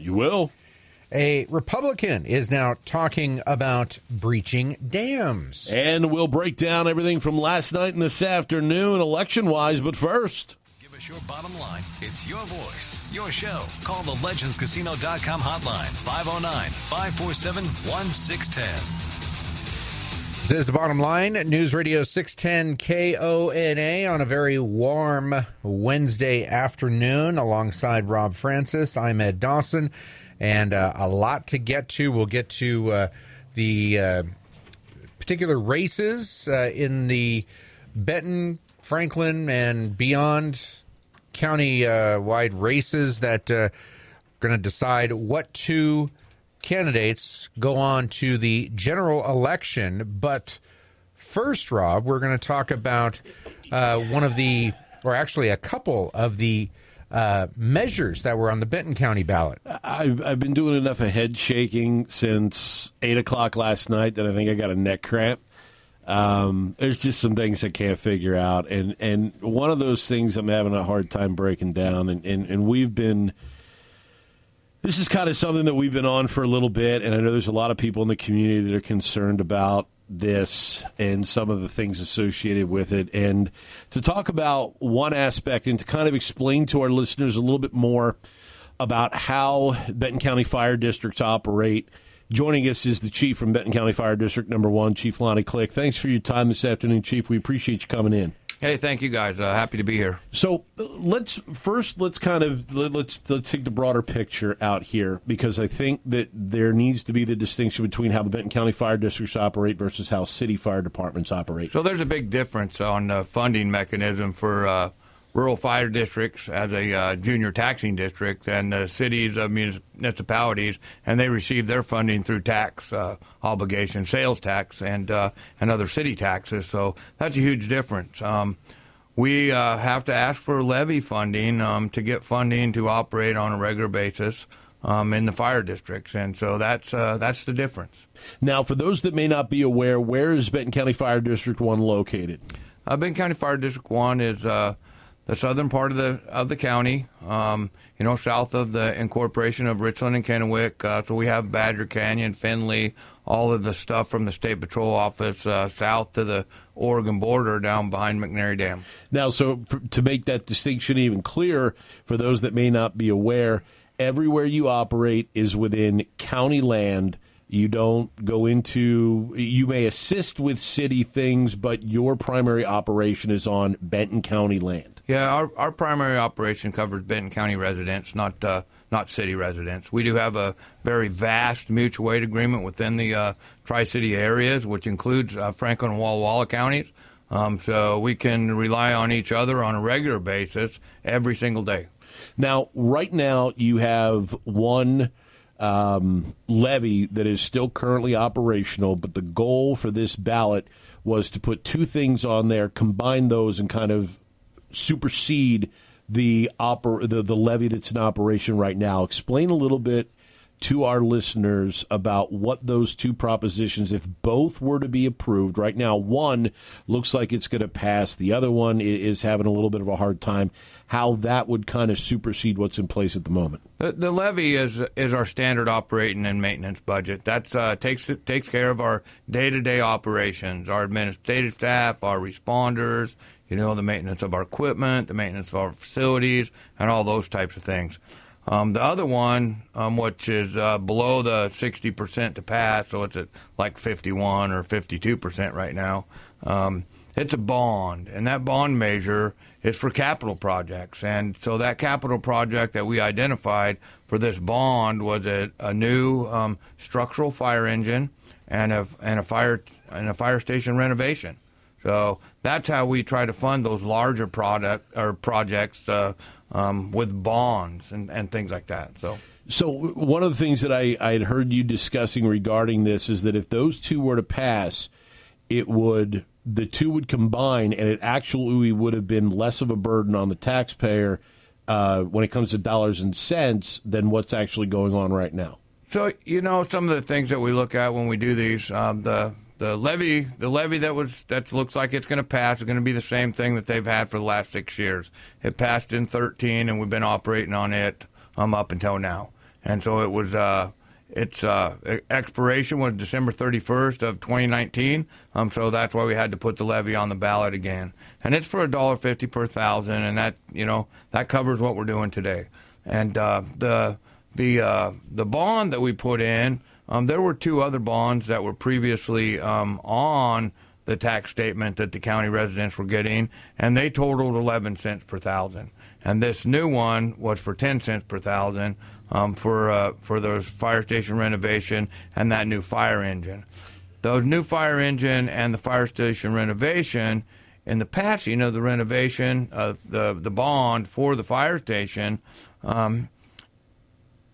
You will. A Republican is now talking about breaching dams. And we'll break down everything from last night and this afternoon, election wise. But first, Give us your bottom line. It's your voice, your show. Call the legendscasino.com hotline 509 547 1610. This is the bottom line. News Radio 610 KONA on a very warm Wednesday afternoon alongside Rob Francis. I'm Ed Dawson, and uh, a lot to get to. We'll get to uh, the uh, particular races uh, in the Benton, Franklin, and beyond county uh, wide races that uh, are going to decide what two candidates go on to the general election. But first, Rob, we're going to talk about uh, one of the, or actually a couple of the uh, measures that were on the Benton County ballot. I've, I've been doing enough of head shaking since 8 o'clock last night that I think I got a neck cramp. Um, there's just some things I can't figure out. And, and one of those things I'm having a hard time breaking down. And, and, and we've been. This is kind of something that we've been on for a little bit, and I know there's a lot of people in the community that are concerned about this and some of the things associated with it. And to talk about one aspect and to kind of explain to our listeners a little bit more about how Benton County Fire Districts operate. Joining us is the chief from Benton County Fire District Number One, Chief Lonnie Click. Thanks for your time this afternoon, Chief. We appreciate you coming in. Hey, thank you guys. Uh, happy to be here. So uh, let's first let's kind of let- let's let's take the broader picture out here because I think that there needs to be the distinction between how the Benton County Fire Districts operate versus how city fire departments operate. So there's a big difference on the funding mechanism for uh, rural fire districts as a uh, junior taxing district and the cities of municipalities, and they receive their funding through tax uh, obligation, sales tax, and uh, and other city taxes. So that's a huge difference. Um, we uh, have to ask for levy funding um, to get funding to operate on a regular basis. Um, in the fire districts, and so that's uh, that's the difference. Now, for those that may not be aware, where is Benton County Fire District One located? Uh, Benton County Fire District One is uh, the southern part of the of the county. Um, you know, south of the incorporation of Richland and Kennewick. Uh, so we have Badger Canyon, Finley, all of the stuff from the State Patrol office uh, south to the Oregon border, down behind McNary Dam. Now, so to make that distinction even clearer for those that may not be aware, everywhere you operate is within county land. You don't go into, you may assist with city things, but your primary operation is on Benton County land. Yeah, our our primary operation covers Benton County residents, not uh, not city residents. We do have a very vast mutual aid agreement within the uh, Tri City areas, which includes uh, Franklin and Walla Walla counties. Um, so we can rely on each other on a regular basis every single day. Now, right now, you have one um, levy that is still currently operational, but the goal for this ballot was to put two things on there, combine those, and kind of supersede the oper- the, the levy that's in operation right now. Explain a little bit to our listeners about what those two propositions, if both were to be approved, right now one looks like it's going to pass, the other one is having a little bit of a hard time, how that would kind of supersede what's in place at the moment. The, the levy is is our standard operating and maintenance budget. That uh, takes takes care of our day to day operations, our administrative staff, our responders. You know, the maintenance of our equipment, the maintenance of our facilities, and all those types of things. Um, the other one, um, which is uh, below the 60% to pass, so it's at like 51 or 52% right now, um, it's a bond. And that bond measure is for capital projects. And so that capital project that we identified for this bond was a, a new um, structural fire engine and a, and, a fire, and a fire station renovation. So that's how we try to fund those larger product or projects uh, um, with bonds and, and things like that. So So one of the things that I I had heard you discussing regarding this is that if those two were to pass, it would the two would combine, and it actually would have been less of a burden on the taxpayer uh, when it comes to dollars and cents than what's actually going on right now. So you know some of the things that we look at when we do these. Um, the the levy, the levy that was that looks like it's going to pass is going to be the same thing that they've had for the last six years. It passed in 13, and we've been operating on it um, up until now. And so it was. Uh, its uh, expiration was December 31st of 2019, um, so that's why we had to put the levy on the ballot again. And it's for $1.50 per thousand, and that you know that covers what we're doing today. And uh, the the uh, the bond that we put in, um, there were two other bonds that were previously um, on the tax statement that the county residents were getting, and they totaled 11 cents per thousand. And this new one was for 10 cents per thousand um, for uh, for the fire station renovation and that new fire engine. Those new fire engine and the fire station renovation. In the passing of the renovation of the the bond for the fire station, um,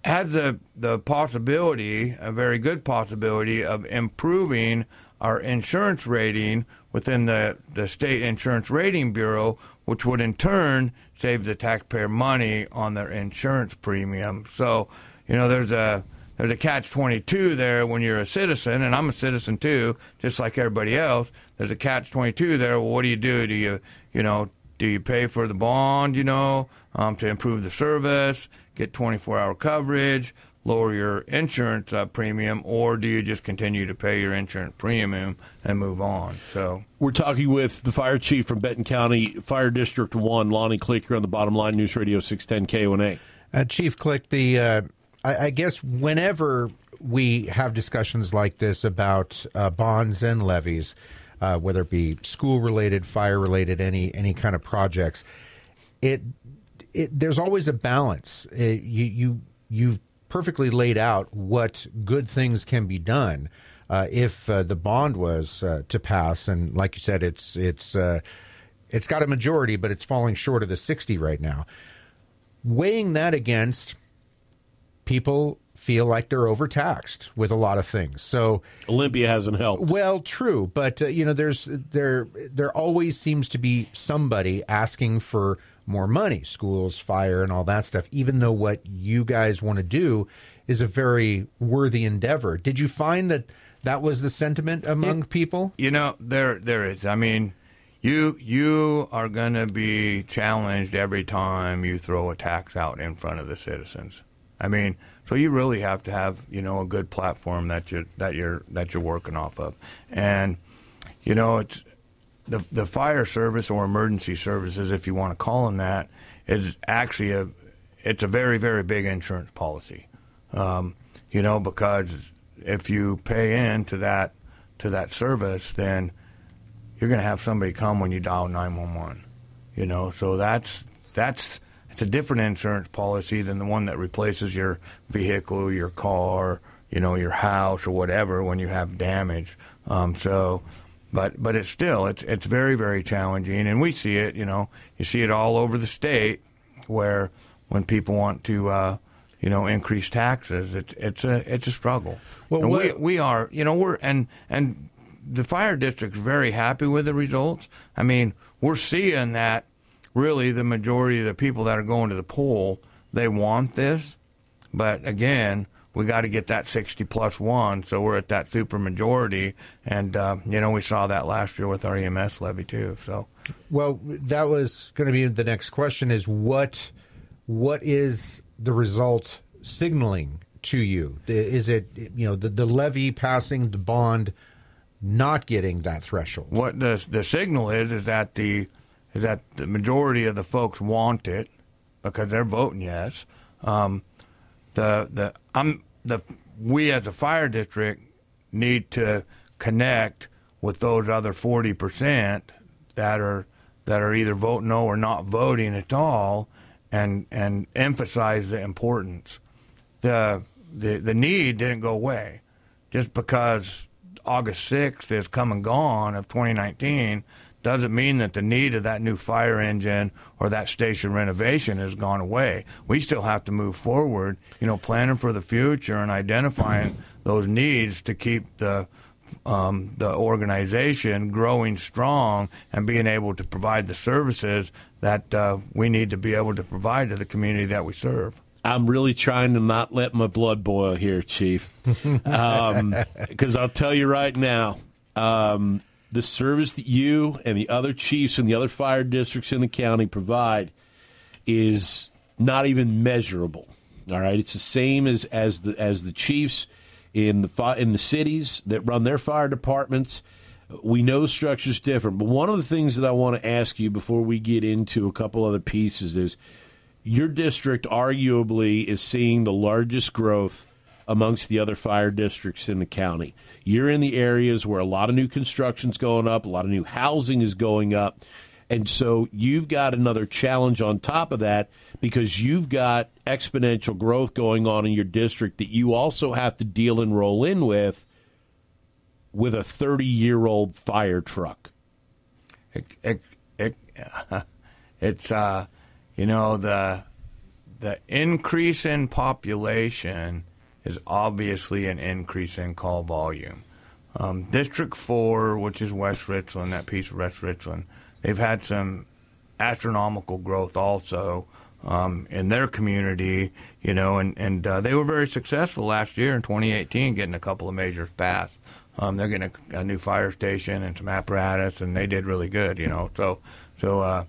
had the the possibility, a very good possibility, of improving our insurance rating within the, the state insurance rating bureau, which would in turn save the taxpayer money on their insurance premium. So, you know, there's a there's a catch 22 there when you're a citizen, and I'm a citizen too, just like everybody else. There's a catch 22 there. Well, what do you do? Do you, you know, do you pay for the bond, you know, um, to improve the service, get 24 hour coverage, lower your insurance uh, premium, or do you just continue to pay your insurance premium and move on? So we're talking with the fire chief from Benton County Fire District One, Lonnie Click, here on the Bottom Line News Radio 610 KONA. Uh, chief Click, the uh, I, I, guess whenever we have discussions like this about uh, bonds and levies, uh, whether it be school related, fire related, any any kind of projects, it, it there's always a balance. It, you you you've perfectly laid out what good things can be done uh, if uh, the bond was uh, to pass. And like you said, it's it's uh, it's got a majority, but it's falling short of the sixty right now. Weighing that against people feel like they're overtaxed with a lot of things. So Olympia hasn't helped. Well, true, but uh, you know, there's there there always seems to be somebody asking for more money, schools, fire, and all that stuff. Even though what you guys want to do is a very worthy endeavor. Did you find that that was the sentiment among it, people? You know, there there is. I mean. You you are going to be challenged every time you throw a tax out in front of the citizens. I mean, so you really have to have you know a good platform that you that you're that you're working off of, and you know it's the the fire service or emergency services, if you want to call them that, is actually a it's a very very big insurance policy. Um, you know because if you pay in to that to that service, then you're going to have somebody come when you dial 911. You know, so that's that's it's a different insurance policy than the one that replaces your vehicle, your car, you know, your house or whatever when you have damage. Um, so, but but it's still it's it's very very challenging, and we see it. You know, you see it all over the state where when people want to. Uh, you know, increase taxes. It's it's a it's a struggle. Well, we we are you know we're and and the fire district's very happy with the results. I mean, we're seeing that really the majority of the people that are going to the poll, they want this. But again, we got to get that 60 plus one, so we're at that super majority. And, uh, you know, we saw that last year with our EMS levy, too. So, well, that was going to be the next question is what what is the result signaling to you? Is it, you know, the, the levy passing, the bond not getting that threshold? What the, the signal is, is that the is that the majority of the folks want it because they're voting yes. Um, the the I'm the we as a fire district need to connect with those other forty percent that are that are either voting no or not voting at all, and and emphasize the importance. The the the need didn't go away just because August sixth is come and gone of 2019 doesn't mean that the need of that new fire engine or that station renovation has gone away. We still have to move forward, you know, planning for the future and identifying those needs to keep the um, the organization growing strong and being able to provide the services that uh, we need to be able to provide to the community that we serve. I'm really trying to not let my blood boil here, Chief, because um, I'll tell you right now, um, the service that you and the other chiefs and the other fire districts in the county provide is not even measurable. All right, it's the same as as the as the chiefs in the in the cities that run their fire departments. We know structure's different, but one of the things that I want to ask you before we get into a couple other pieces is your district arguably is seeing the largest growth amongst the other fire districts in the county. You're in the areas where a lot of new construction's going up, a lot of new housing is going up. And so you've got another challenge on top of that because you've got exponential growth going on in your district that you also have to deal and roll in with with a 30 year old fire truck. It, it, it, it's, uh, you know, the, the increase in population is obviously an increase in call volume. Um, District 4, which is West Richland, that piece of West Richland, they've had some astronomical growth also um, in their community, you know, and, and uh, they were very successful last year in 2018 getting a couple of measures passed. Um, they're getting a, a, new fire station and some apparatus, and they did really good, you know. So, so uh,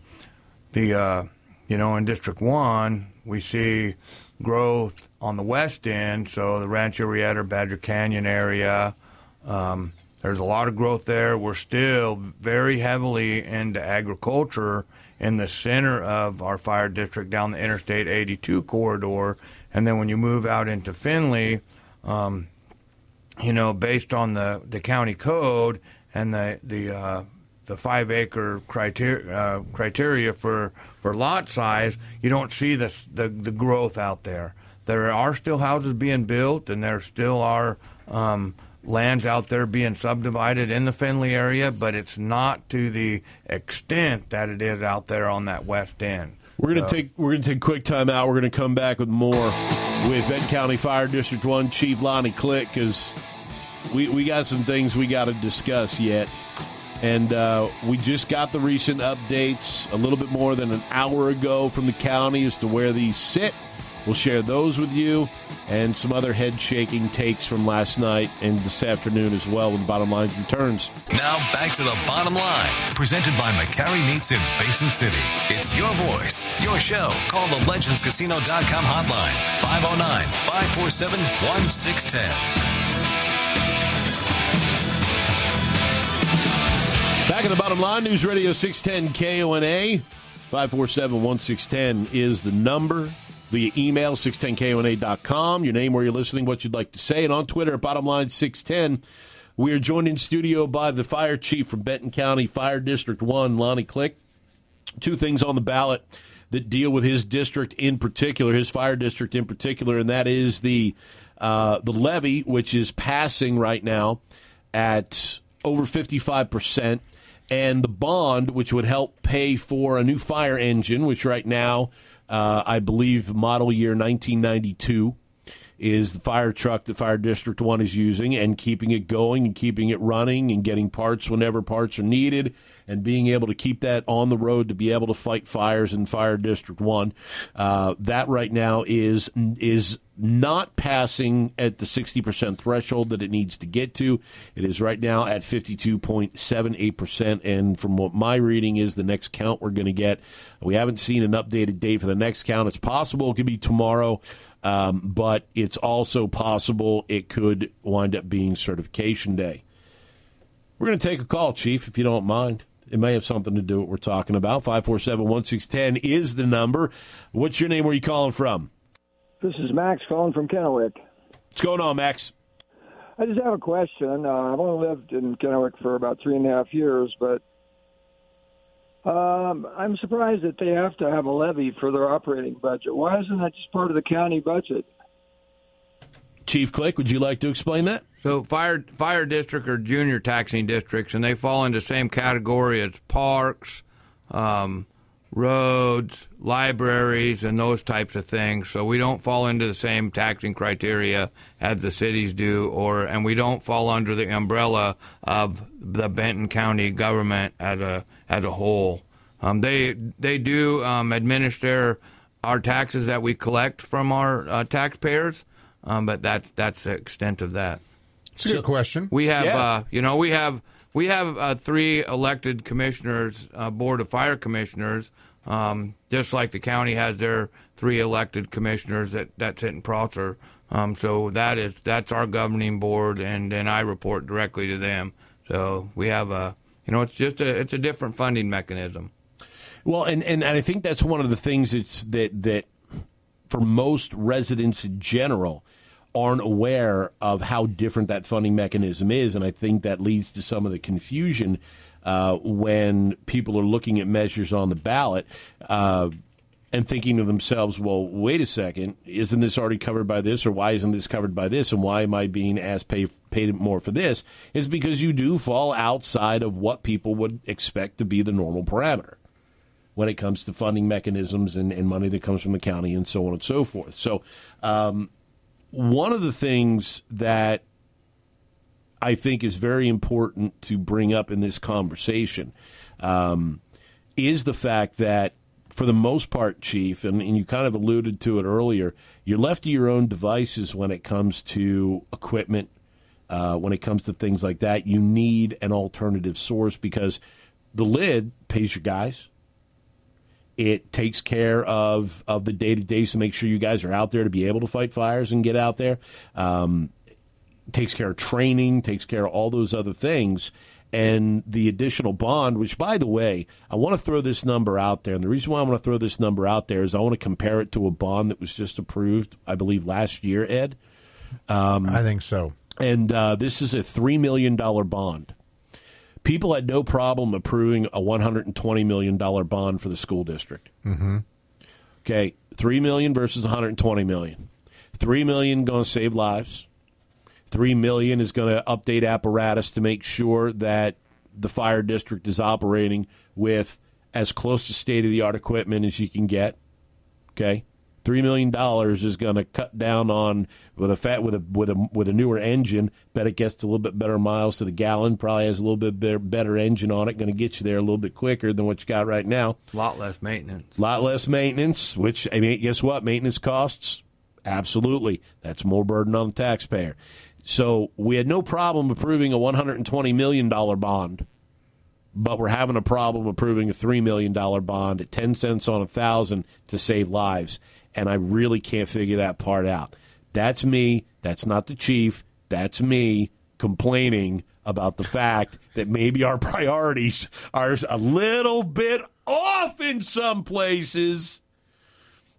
the uh, you know in District One we see growth on the west end, so the Rancho Reata, Badger Canyon area. Um, there's a lot of growth there. We're still very heavily into agriculture in the center of our fire district down the Interstate 82 corridor. And then when you move out into Finley, um, you know, based on the, the county code and the the uh, the five acre criteria uh, criteria for, for lot size, you don't see the, the the growth out there. There are still houses being built, and there still are um, lands out there being subdivided in the Finley area, but it's not to the extent that it is out there on that west end. We're gonna so. take we're gonna take a quick time out. We're gonna come back with more with Benton County Fire District One Chief Lonnie Click because we we got some things we got to discuss yet. And uh, we just got the recent updates a little bit more than an hour ago from the county as to where these sit We'll share those with you and some other head shaking takes from last night and this afternoon as well when Bottom Line returns. Now back to the Bottom Line, presented by McCarry Meats in Basin City. It's your voice, your show. Call the legendscasino.com hotline 509 547 1610. Back at the bottom line, News Radio 610 KONA. 547 1610 is the number via email, 610kona.com. Your name, where you're listening, what you'd like to say. And on Twitter at bottomline610. We are joined in studio by the fire chief from Benton County Fire District 1, Lonnie Click. Two things on the ballot that deal with his district in particular, his fire district in particular, and that is the uh, the levy, which is passing right now at over 55%, and the bond, which would help pay for a new fire engine, which right now uh, I believe model year 1992 is the fire truck that Fire District 1 is using and keeping it going and keeping it running and getting parts whenever parts are needed and being able to keep that on the road to be able to fight fires in Fire District 1. Uh, that right now is is not passing at the 60% threshold that it needs to get to. It is right now at 52.78%. And from what my reading is, the next count we're going to get, we haven't seen an updated date for the next count. It's possible it could be tomorrow. Um, but it's also possible it could wind up being certification day. We're going to take a call, Chief, if you don't mind. It may have something to do with what we're talking about. 547 1610 is the number. What's your name? Where are you calling from? This is Max calling from Kennewick. What's going on, Max? I just have a question. Uh, I've only lived in Kennewick for about three and a half years, but um, I'm surprised that they have to have a levy for their operating budget. Why isn't that just part of the county budget? Chief Click, would you like to explain that? So fire fire district are junior taxing districts, and they fall into the same category as parks, um, roads, libraries, and those types of things. So we don't fall into the same taxing criteria as the cities do, or and we don't fall under the umbrella of the Benton County government as a as a whole. Um, they they do um, administer our taxes that we collect from our uh, taxpayers, um, but that's that's the extent of that. It's a good question. We have, Yeah. uh, you know, we have we have uh, three elected commissioners, uh, board of fire commissioners, um, just like the county has their three elected commissioners that that sit in Prosser. Um, so that is that's our governing board, and then I report directly to them. So we have a, you know, it's just a it's a different funding mechanism. Well, and, and, and I think that's one of the things that's, that that for most residents in general aren't aware of how different that funding mechanism is, and I think that leads to some of the confusion uh, when people are looking at measures on the ballot. Uh, and thinking to themselves, well, wait a second, isn't this already covered by this, or why isn't this covered by this, and why am I being asked pay paid more for this? Is because you do fall outside of what people would expect to be the normal parameter when it comes to funding mechanisms and, and money that comes from the county and so on and so forth. So, um, one of the things that I think is very important to bring up in this conversation um, is the fact that, for the most part, Chief, and, and you kind of alluded to it earlier, you're left to your own devices when it comes to equipment, uh, when it comes to things like that. You need an alternative source because the lid pays your guys. It takes care of, of the day to day to make sure you guys are out there to be able to fight fires and get out there. Um, takes care of training, takes care of all those other things. And the additional bond, which, by the way, I want to throw this number out there. And the reason why I want to throw this number out there is I want to compare it to a bond that was just approved, I believe, last year, Ed. I think so. And uh, this is a $3 million bond. People had no problem approving a $120 million bond for the school district. Mm-hmm. Okay, 3 million versus 120 million. 3 million going to save lives. Three million is going to update apparatus to make sure that the fire district is operating with as close to state of the art equipment as you can get. Okay, three million dollars is going to cut down on with a fat with a with a with a newer engine. Bet it gets a little bit better miles to the gallon. Probably has a little bit better, better engine on it. Going to get you there a little bit quicker than what you got right now. A lot less maintenance. A lot less maintenance, which I mean, guess what? Maintenance costs. Absolutely, that's more burden on the taxpayer. So we had no problem approving a 120 million dollar bond, but we're having a problem approving a three million dollar bond at 10 cents on a thousand to save lives, and I really can't figure that part out. That's me. That's not the chief. That's me complaining about the fact that maybe our priorities are a little bit off in some places.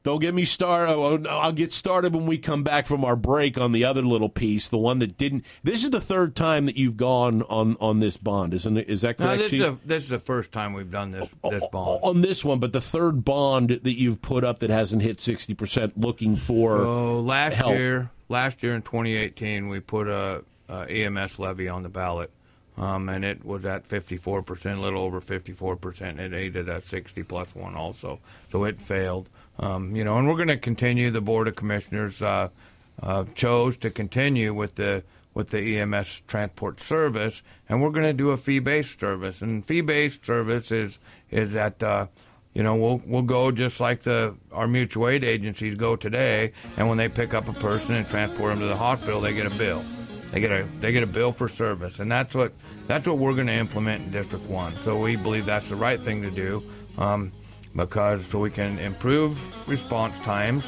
Don't get me started. Oh, oh I'll get started when we come back from our break on the other little piece, the one that didn't. This is the third time that you've gone on on this bond, isn't it? Is that No, correct? this is, the, this is the first time we've done this this bond. on this one, but the third bond that you've put up that hasn't hit sixty percent, looking for. So last help. year, last year in 2018, we put a, a EMS levy on the ballot, um, and it was at 54 percent, a little over 54 percent. It aided at 60 plus one also, so it failed. Um, you know, and we're going to continue. The board of commissioners uh, uh, chose to continue with the with the EMS transport service, and we're going to do a fee based service. And fee based service is is that. Uh, you know, we'll we'll go just like the our mutual aid agencies go today, and when they pick up a person and transport them to the hospital, they get a bill. They get a they get a bill for service, and that's what that's what we're going to implement in District One. So we believe that's the right thing to do, um, because so we can improve response times,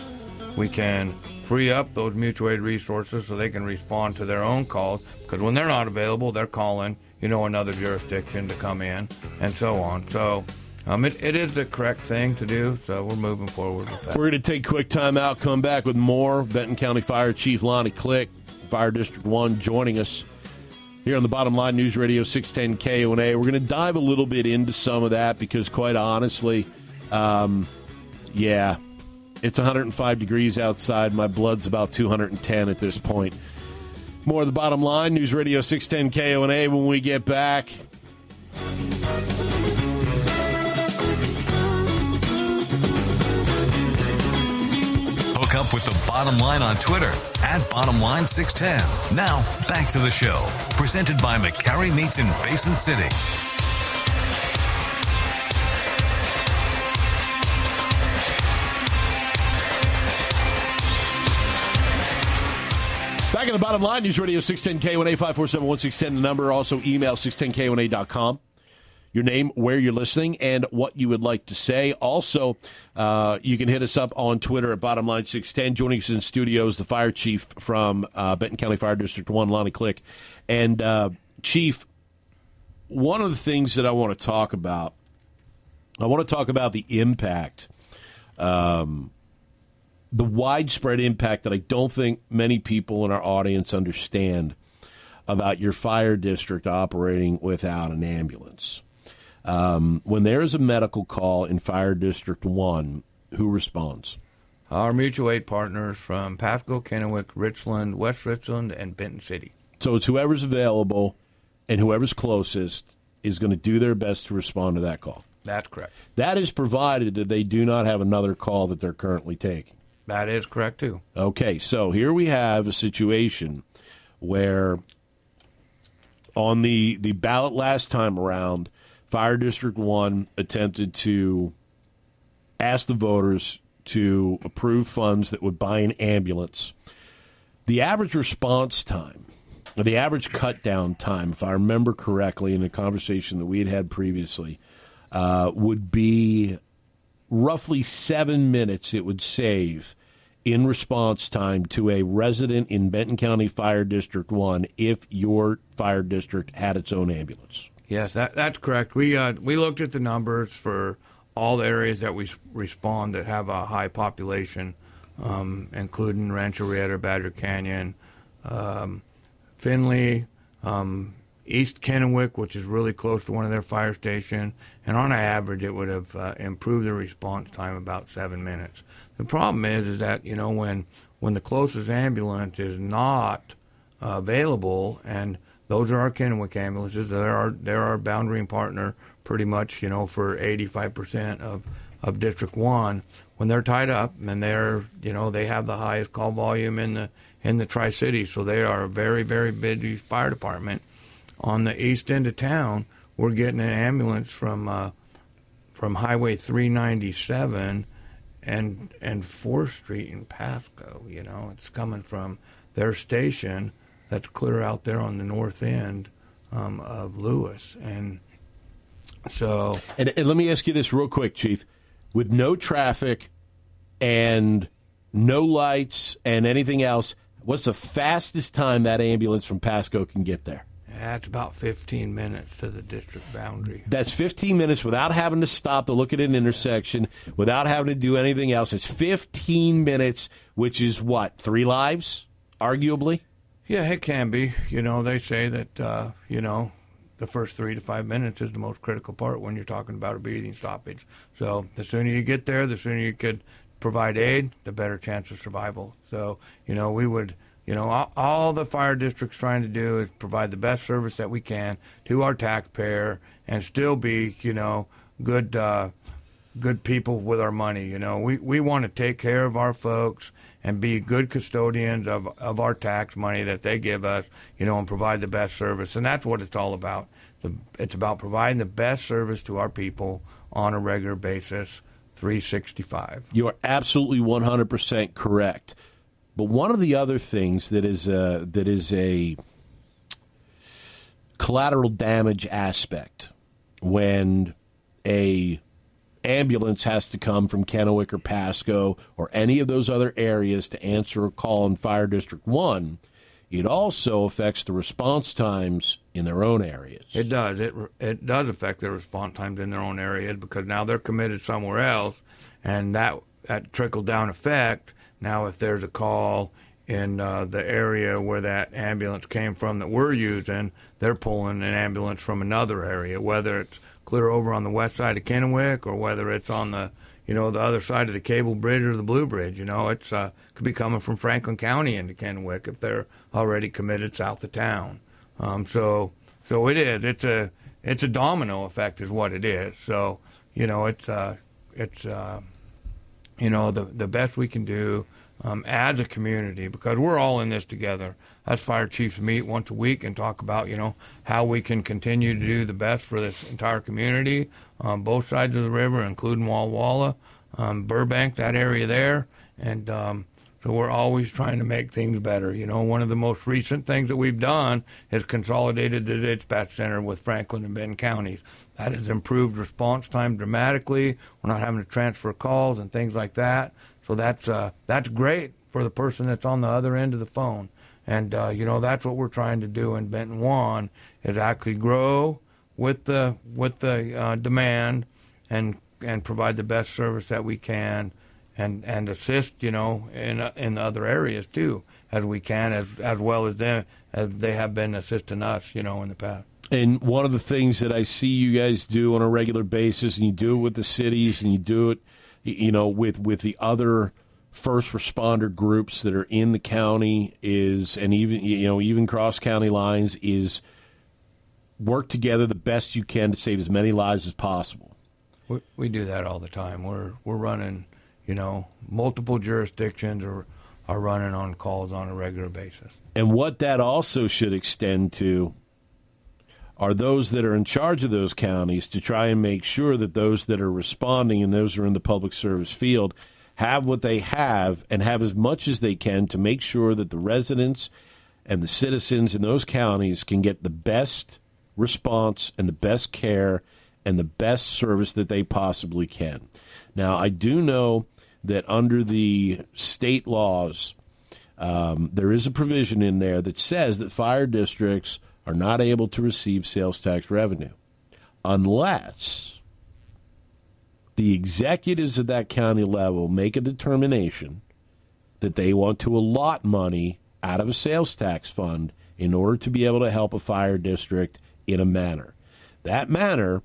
we can free up those mutual aid resources so they can respond to their own calls. Because when they're not available, they're calling you know another jurisdiction to come in, and so on. So. Um, it, it is the correct thing to do, so we're moving forward with that. We're going to take a quick time out, come back with more. Benton County Fire Chief Lonnie Click, Fire District 1, joining us here on the Bottom Line News Radio 610 KONA. We're going to dive a little bit into some of that because, quite honestly, um, yeah, It's 105 degrees outside. My blood's about 210 at this point. More of the bottom line. News Radio 610 KONA when we get back. Hook up with the bottom line on Twitter at Bottom Line 610. Now, back to the show. Presented by McCarry Meats in Basin City. Back in the bottom line, News Radio 610 KONA 547 1610, the number. Also, email 610KONA.com. Your name, where you're listening, and what you would like to say. Also, uh, you can hit us up on Twitter at Bottomline 610. Joining us in studios, the fire chief from uh, Benton County Fire District 1, Lonnie Click. And, uh, Chief, one of the things that I want to talk about, I want to talk about the impact um, the widespread impact that I don't think many people in our audience understand about your fire district operating without an ambulance. Um, when there is a medical call in Fire District 1, who responds? Our mutual aid partners from Pasco, Kennewick, Richland, West Richland, and Benton City. So it's whoever's available and whoever's closest is going to do their best to respond to that call. That's correct. That is provided that they do not have another call that they're currently taking. That is correct too. Okay, so here we have a situation where on the the ballot last time around, Fire District 1 attempted to ask the voters to approve funds that would buy an ambulance. The average response time, the average cut down time, if I remember correctly in the conversation that we had had previously, uh, would be roughly seven minutes it would save in response time to a resident in Benton County Fire District 1 if your fire district had its own ambulance. Yes, that, that's correct. We uh, we looked at the numbers for all the areas that we respond that have a high population, um, including Rancho Reata, Badger Canyon, um, Finley, um, East Kennewick, which is really close to one of their fire stations, and on average, it would have uh, improved the response time about seven minutes. The problem is, is that you know when when the closest ambulance is not uh, available, and those are our Kennewick ambulances. They're our they're our boundary partner, pretty much, you know, for 85% of of District One. When they're tied up, and they're you know they have the highest call volume in the in the Tri City, so they are a very very busy fire department. On the east end of town, we're getting an ambulance from uh, from Highway 397 and and Fourth Street in Pasco. You know, it's coming from their station that's clear out there on the north end um, of Lewis, and so And, and let me ask you this real quick, Chief. With no traffic and no lights and anything else, what's the fastest time that ambulance from Pasco can get there? that's about 15 minutes to the district boundary. That's 15 minutes without having to stop to look at an intersection, without having to do anything else. It's 15 minutes, which is what, three lives, arguably? Yeah, it can be. You know, they say that uh, you know the first three to five minutes is the most critical part when you're talking about a breathing stoppage. So the sooner you get there, the sooner you could provide aid, the better chance of survival. So you know, we would. You know, all, the fire district's trying to do is provide the best service that we can to our taxpayer and still be, you know, good uh, good people with our money. You know, we, we want to take care of our folks and be good custodians of, of our tax money that they give us, you know, and provide the best service. And that's what it's all about. It's about providing the best service to our people on a regular basis, 365. You are absolutely 100% correct. But one of the other things that is a, that is a collateral damage aspect when a ambulance has to come from Kennewick or Pasco or any of those other areas to answer a call in Fire District 1, it also affects the response times in their own areas. It does. It it does affect their response times in their own areas because now they're committed somewhere else, and that that trickle down effect. Now, if there's a call in uh, the area where that ambulance came from that we're using, they're pulling an ambulance from another area, whether it's clear over on the west side of Kennewick or whether it's on the you know, the other side of the cable bridge or the blue bridge. You know, it's uh, could be coming from Franklin County into Kennewick if they're already committed south of town. Um, so, so it is. It's a it's a domino effect, is what it is. So, you know, it's uh, it's uh, you know the the best we can do um, as a community because we're all in this together. Us fire chiefs meet once a week and talk about you know how we can continue to do the best for this entire community, um, both sides of the river, including Walla Walla, um, Burbank, that area there, and um, so we're always trying to make things better. You know, one of the most recent things that we've done is consolidated the dispatch center with Franklin and Benton counties. That has improved response time dramatically. We're not having to transfer calls and things like that. So that's uh, that's great for the person that's on the other end of the phone. And uh, you know that's what we're trying to do in Benton One is actually grow with the with the uh, demand and and provide the best service that we can and and assist you know in uh, in other areas too as we can as as well as them as they have been assisting us you know in the past. And one of the things that I see you guys do on a regular basis, and you do it with the cities, and you do it, you know, with with the other first responder groups that are in the county, is and even you know even cross county lines is work together the best you can to save as many lives as possible. We, we do that all the time. We're we're running, you know, multiple jurisdictions are are running on calls on a regular basis. And what that also should extend to are those that are in charge of those counties to try and make sure that those that are responding and those who are in the public service field have what they have and have as much as they can to make sure that the residents and the citizens in those counties can get the best response and the best care and the best service that they possibly can. Now, I do know that under the state laws, um, there is a provision in there that says that fire districts are not able to receive sales tax revenue unless the executives at that county level make a determination that they want to allot money out of a sales tax fund in order to be able to help a fire district in a manner. That manner,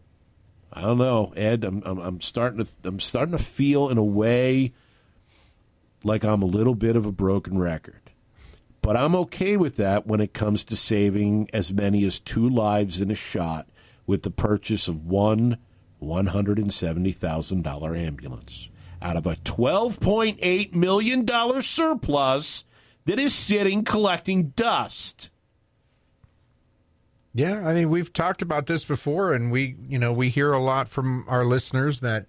I don't know, Ed. I'm, I'm, I'm starting to I'm starting to feel in a way like I'm a little bit of a broken record. But I'm okay with that when it comes to saving as many as two lives in a shot with the purchase of one $170,000 ambulance out of a $12.8 million surplus that is sitting collecting dust. Yeah, I mean we've talked about this before, and we you know we hear a lot from our listeners that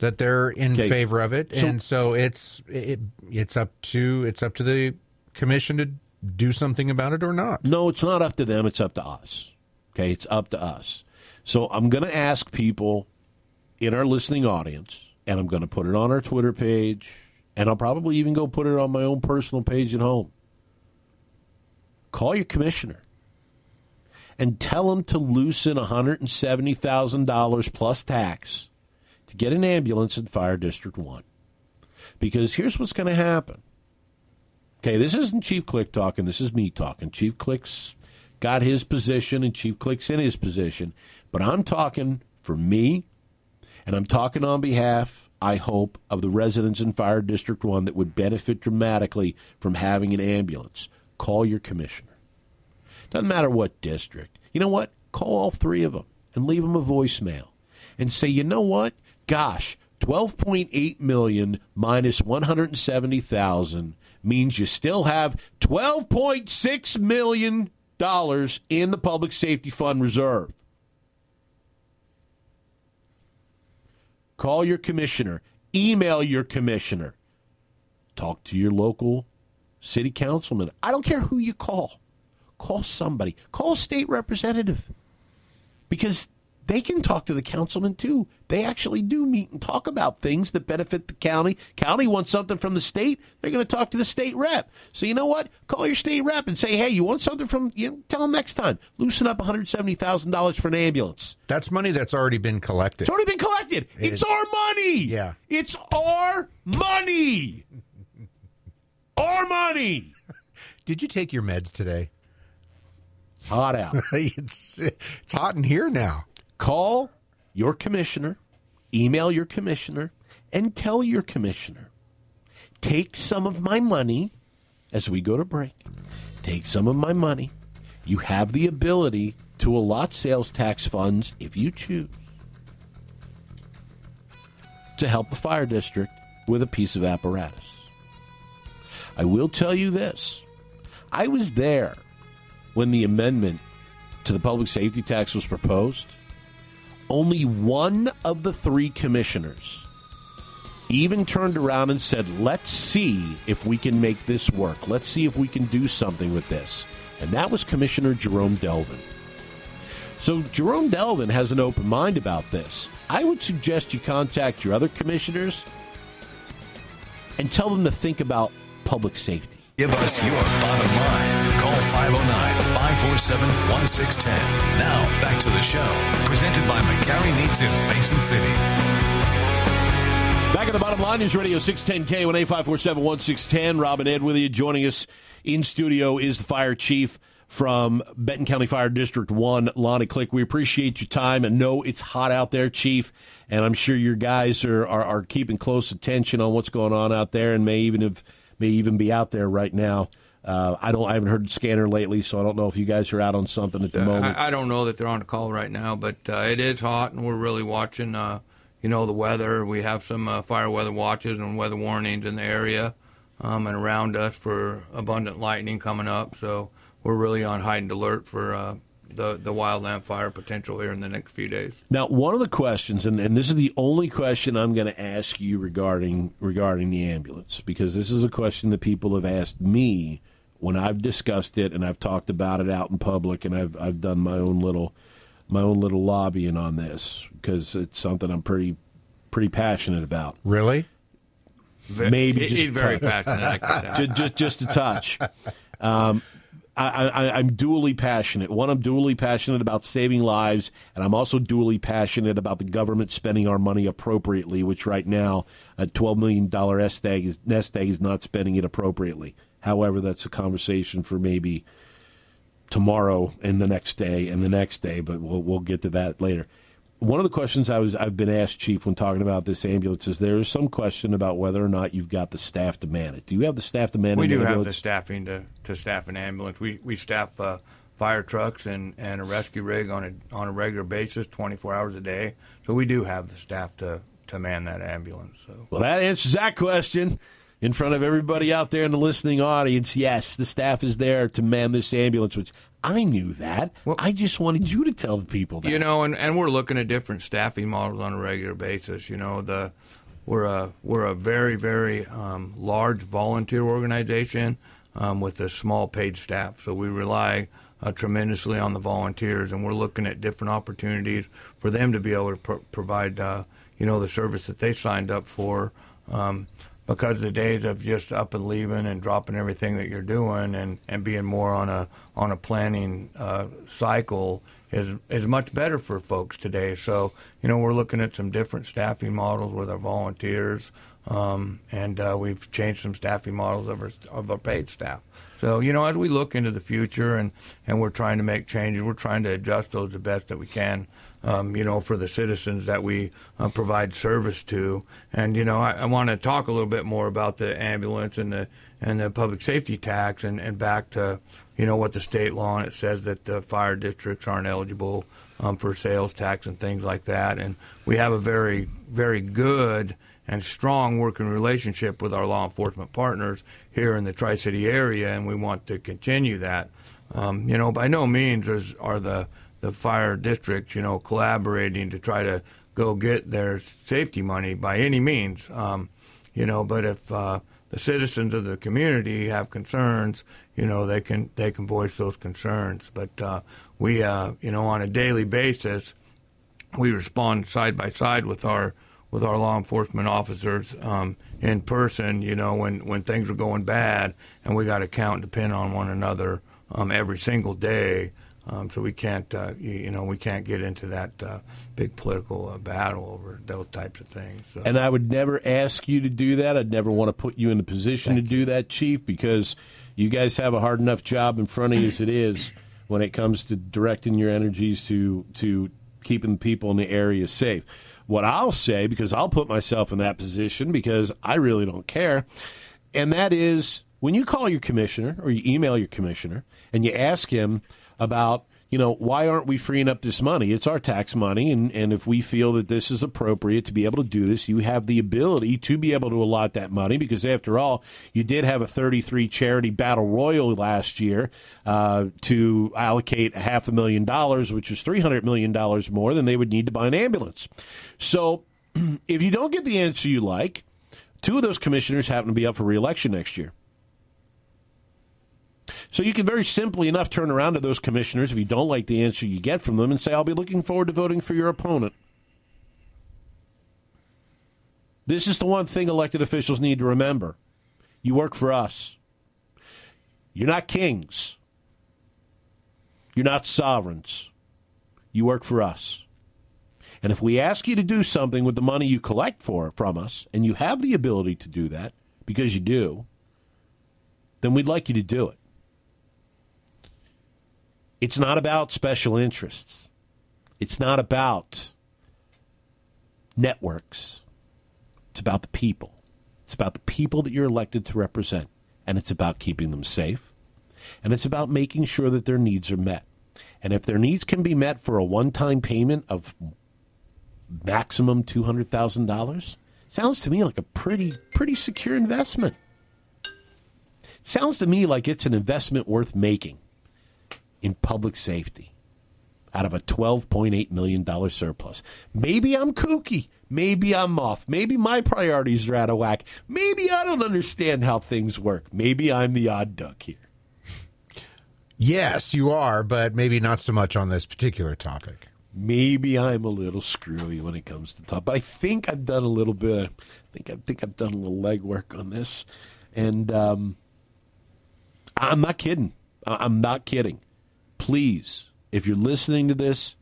that they're in Okay. favor of it, So- and so it's it, it's up to it's up to the commission to do something about it or not. No, it's not up to them. It's up to us. Okay, it's up to us. So I'm going to ask people in our listening audience, and I'm going to put it on our Twitter page, and I'll probably even go put it on my own personal page at home. Call your commissioner and tell him to loosen $170,000 plus tax to get an ambulance in Fire District 1. Because here's what's going to happen. Okay, this isn't Chief Click talking. This is me talking. Chief Click's got his position, and Chief Click's in his position. But I'm talking for me, and I'm talking on behalf, I hope, of the residents in Fire District 1 that would benefit dramatically from having an ambulance. Call your commissioner. Doesn't matter what district. You know what? Call all three of them and leave them a voicemail and say, you know what? Gosh, 12.8 million minus 170,000 means you still have 12.6 million dollars in the public safety fund reserve. Call your commissioner, email your commissioner, talk to your local city councilman. I don't care who you call. Call somebody. Call a state representative. Because they can talk to the councilman too. They actually do meet and talk about things that benefit the county. County wants something from the state. They're going to talk to the state rep. So you know what? Call your state rep and say, "Hey, you want something from?" You know, tell them next time. Loosen up one hundred seventy thousand dollars for an ambulance. That's money that's already been collected. It's already been collected. It's our money. Yeah. It's our money. our money. Did you take your meds today? It's hot out. it's it's hot in here now. Call your commissioner, email your commissioner, and tell your commissioner, take some of my money as we go to break. Take some of my money. You have the ability to allot sales tax funds if you choose to help the fire district with a piece of apparatus. I will tell you this I was there when the amendment to the public safety tax was proposed. Only one of the three commissioners even turned around and said, Let's see if we can make this work. Let's see if we can do something with this. And that was Commissioner Jerome Delvin. So Jerome Delvin has an open mind about this. I would suggest you contact your other commissioners and tell them to think about public safety. Give us your bottom line. Call 509 547 1610. Now, back to the show. Presented by McCarry Meats in Basin City. Back at the bottom line, News Radio 610K, 1 547 1610. Robin Ed with you. Joining us in studio is the fire chief from Benton County Fire District 1, Lonnie Click. We appreciate your time and know it's hot out there, Chief, and I'm sure your guys are, are, are keeping close attention on what's going on out there and may even have, may even be out there right now. Uh, I don't. I haven't heard scanner lately, so I don't know if you guys are out on something at the Uh, moment. I, I don't know that they're on a call right now, but uh, it is hot, and we're really watching. Uh, you know the weather. We have some uh, fire weather watches and weather warnings in the area um, and around us for abundant lightning coming up. So we're really on heightened alert for uh, the the wildland fire potential here in the next few days. Now, one of the questions, and, and this is the only question I'm going to ask you regarding regarding the ambulance, because this is a question that people have asked me when I've discussed it and I've talked about it out in public, and I've I've done my own little my own little lobbying on this because it's something I'm pretty pretty passionate about. Really? Maybe he- just he's a very touch. passionate. just, just just a touch. Um, I, I, I'm dually passionate. One, I'm dually passionate about saving lives, and I'm also dually passionate about the government spending our money appropriately. Which right now, a 12 million dollar nest egg is nest egg is not spending it appropriately. However, that's a conversation for maybe tomorrow and the next day and the next day. But we'll we'll get to that later. One of the questions I was I've been asked, Chief, when talking about this ambulance is there is some question about whether or not you've got the staff to man it. Do you have the staff to man We do have the staffing to, to staff an ambulance. We we staff uh, fire trucks and, and a rescue rig on a on a regular basis, 24 hours a day. So we do have the staff to, to man that ambulance. So Well, that answers that question. In front of everybody out there in the listening audience, yes, the staff is there to man this ambulance, which I knew that. Well- I just wanted you to tell the people that. you know, and, and we're looking at different staffing models on a regular basis. You know, the we're a we're a very very um, large volunteer organization um, with a small paid staff, so we rely uh, tremendously on the volunteers, and we're looking at different opportunities for them to be able to pro- provide uh, you know the service that they signed up for. Um, because the days of just up and leaving and dropping everything that you're doing and, and being more on a on a planning uh, cycle is is much better for folks today. So you know we're looking at some different staffing models with our volunteers, um, and uh, we've changed some staffing models of our of our paid staff. So you know as we look into the future and and we're trying to make changes, we're trying to adjust those the best that we can um, you know, for the citizens that we uh, provide service to. And you know, I, I want to talk a little bit more about the ambulance and the and the public safety tax, and, and back to you know what the state law and it says that the fire districts aren't eligible um, for sales tax and things like that. And we have a very very good and strong working relationship with our law enforcement partners here in the Tri City area, and we want to continue that. Um, you know, by no means is, are the the fire districts, you know, collaborating to try to go get their safety money by any means. Um, you know, but if uh, the citizens of the community have concerns, you know, they can they can voice those concerns. But uh, we, uh, you know, on a daily basis, we respond side by side with our with our law enforcement officers um, in person. You know, when when things are going bad, and we got to count and depend on one another um, every single day. Um, so we can't, uh, you, you know, we can't get into that uh, big political uh, battle over those types of things. So. And I would never ask you to do that. I'd never want to put you in the position to do that, Chief, because you guys have a hard enough job in front of you as it is when it comes to directing your energies to to keeping people in the area safe. what I'll say because I'll put myself in that position because I really don't care. And that is when you call your commissioner or you email your commissioner and you ask him about you know, why aren't we freeing up this money? It's our tax money, and, and if we feel that this is appropriate to be able to do this, you have the ability to be able to allot that money because, after all, you did have a 33 charity battle royal last year uh, to allocate half a million dollars, which is $300 million more than they would need to buy an ambulance. So if you don't get the answer you like, two of those commissioners happen to be up for reelection next year. So you can very simply enough turn around to those commissioners if you don't like the answer you get from them and say, I'll be looking forward to voting for your opponent. This is the one thing elected officials need to remember. You work for us. You're not kings. You're not sovereigns. You work for us. And if we ask you to do something with the money you collect for from us, and you have the ability to do that because you do, then we'd like you to do it. It's not about special interests. It's not about networks. It's about the people. It's about the people that you're elected to represent. And it's about keeping them safe. And it's about making sure that their needs are met. And if their needs can be met for a one time payment of maximum $200,000, sounds to me like a pretty, pretty secure investment. Sounds to me like it's an investment worth making in public safety out of a $12.8 million surplus. Maybe I'm kooky. Maybe I'm off. Maybe my priorities are out of whack. Maybe I don't understand how things work. Maybe I'm the odd duck here. Yes, you are, but maybe not so much on this particular topic. Maybe I'm a little screwy when it comes to talk, but I think I've done a little bit. I think I think I've done a little legwork on this, and um, I'm not kidding. I'm not kidding please, if you're listening to this,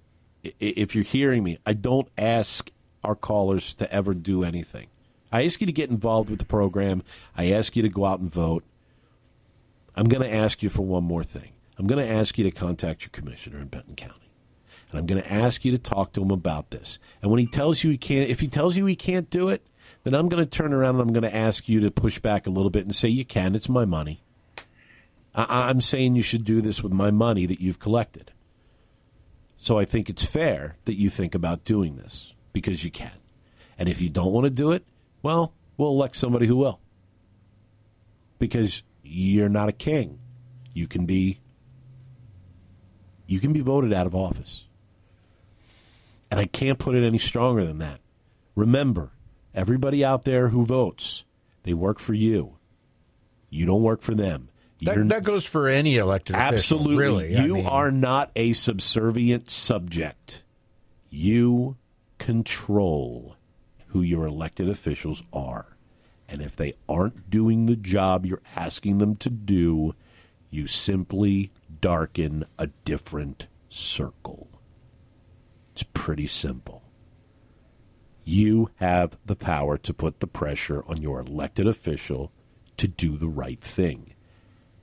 if you're hearing me, I don't ask our callers to ever do anything. I ask you to get involved with the program. I ask you to go out and vote. I'm going to ask you for one more thing. I'm going to ask you to contact your commissioner in Benton County. And I'm going to ask you to talk to him about this. And when he tells you he can't, if he tells you he can't do it, then I'm going to turn around and I'm going to ask you to push back a little bit and say, you can. It's my money. I- I'm saying you should do this with my money that you've collected. So I think it's fair that you think about doing this because you can. And if you don't want to do it, well, we'll elect somebody who will. Because you're not a king. You can be you can be voted out of office. And I can't put it any stronger than that. Remember, everybody out there who votes, they work for you. You don't work for them. That, that, goes for any elected absolutely. official. Really, you I mean, are not a subservient subject. You control who your elected officials are, and if they aren't doing the job you're asking them to do, you simply darken a different circle. It's pretty simple. You have the power to put the pressure on your elected official to do the right thing.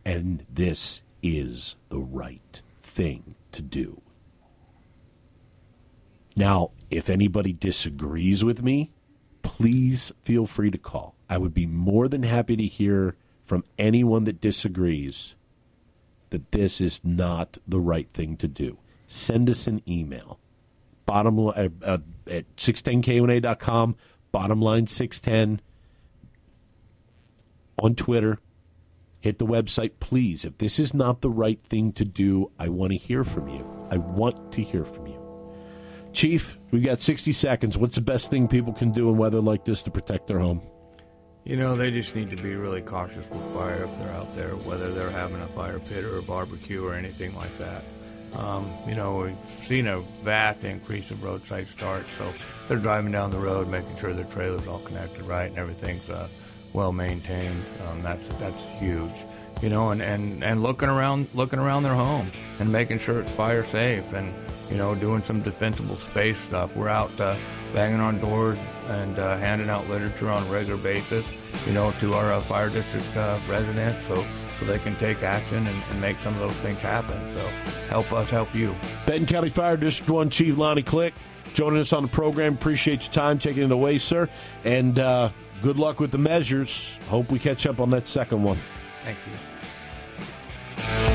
And this is the right thing to do. Now, if anybody disagrees with me, please feel free to call. I would be more than happy to hear from anyone that disagrees that this is not the right thing to do. Send us an email. Bottom uh, uh, at 610kona.com, bottom line 610 on Twitter, hit the website, please. If this is not the right thing to do, I want to hear from you. I want to hear from you. Chief, we've got 60 seconds. What's the best thing people can do in weather like this to protect their home? You know, they just need to be really cautious with fire if they're out there, whether they're having a fire pit or a barbecue or anything like that. Um, you know, we've seen a vast increase of roadside starts, so they're driving down the road, making sure their trailer's all connected right and everything's uh, well maintained. Um, that's that's huge, you know, and, and, and looking around looking around their home and making sure it's fire safe and you know doing some defensible space stuff. We're out uh, banging on doors and uh, handing out literature on a regular basis, you know, to our uh, fire district uh, residents, so so they can take action and, and, make some of those things happen. So help us help you. Benton County Fire District One Chief Lonnie Click. joining us on the program. Appreciate your time taking it away, sir. And uh, Good luck with the measures. Hope we catch up on that second one. Thank you.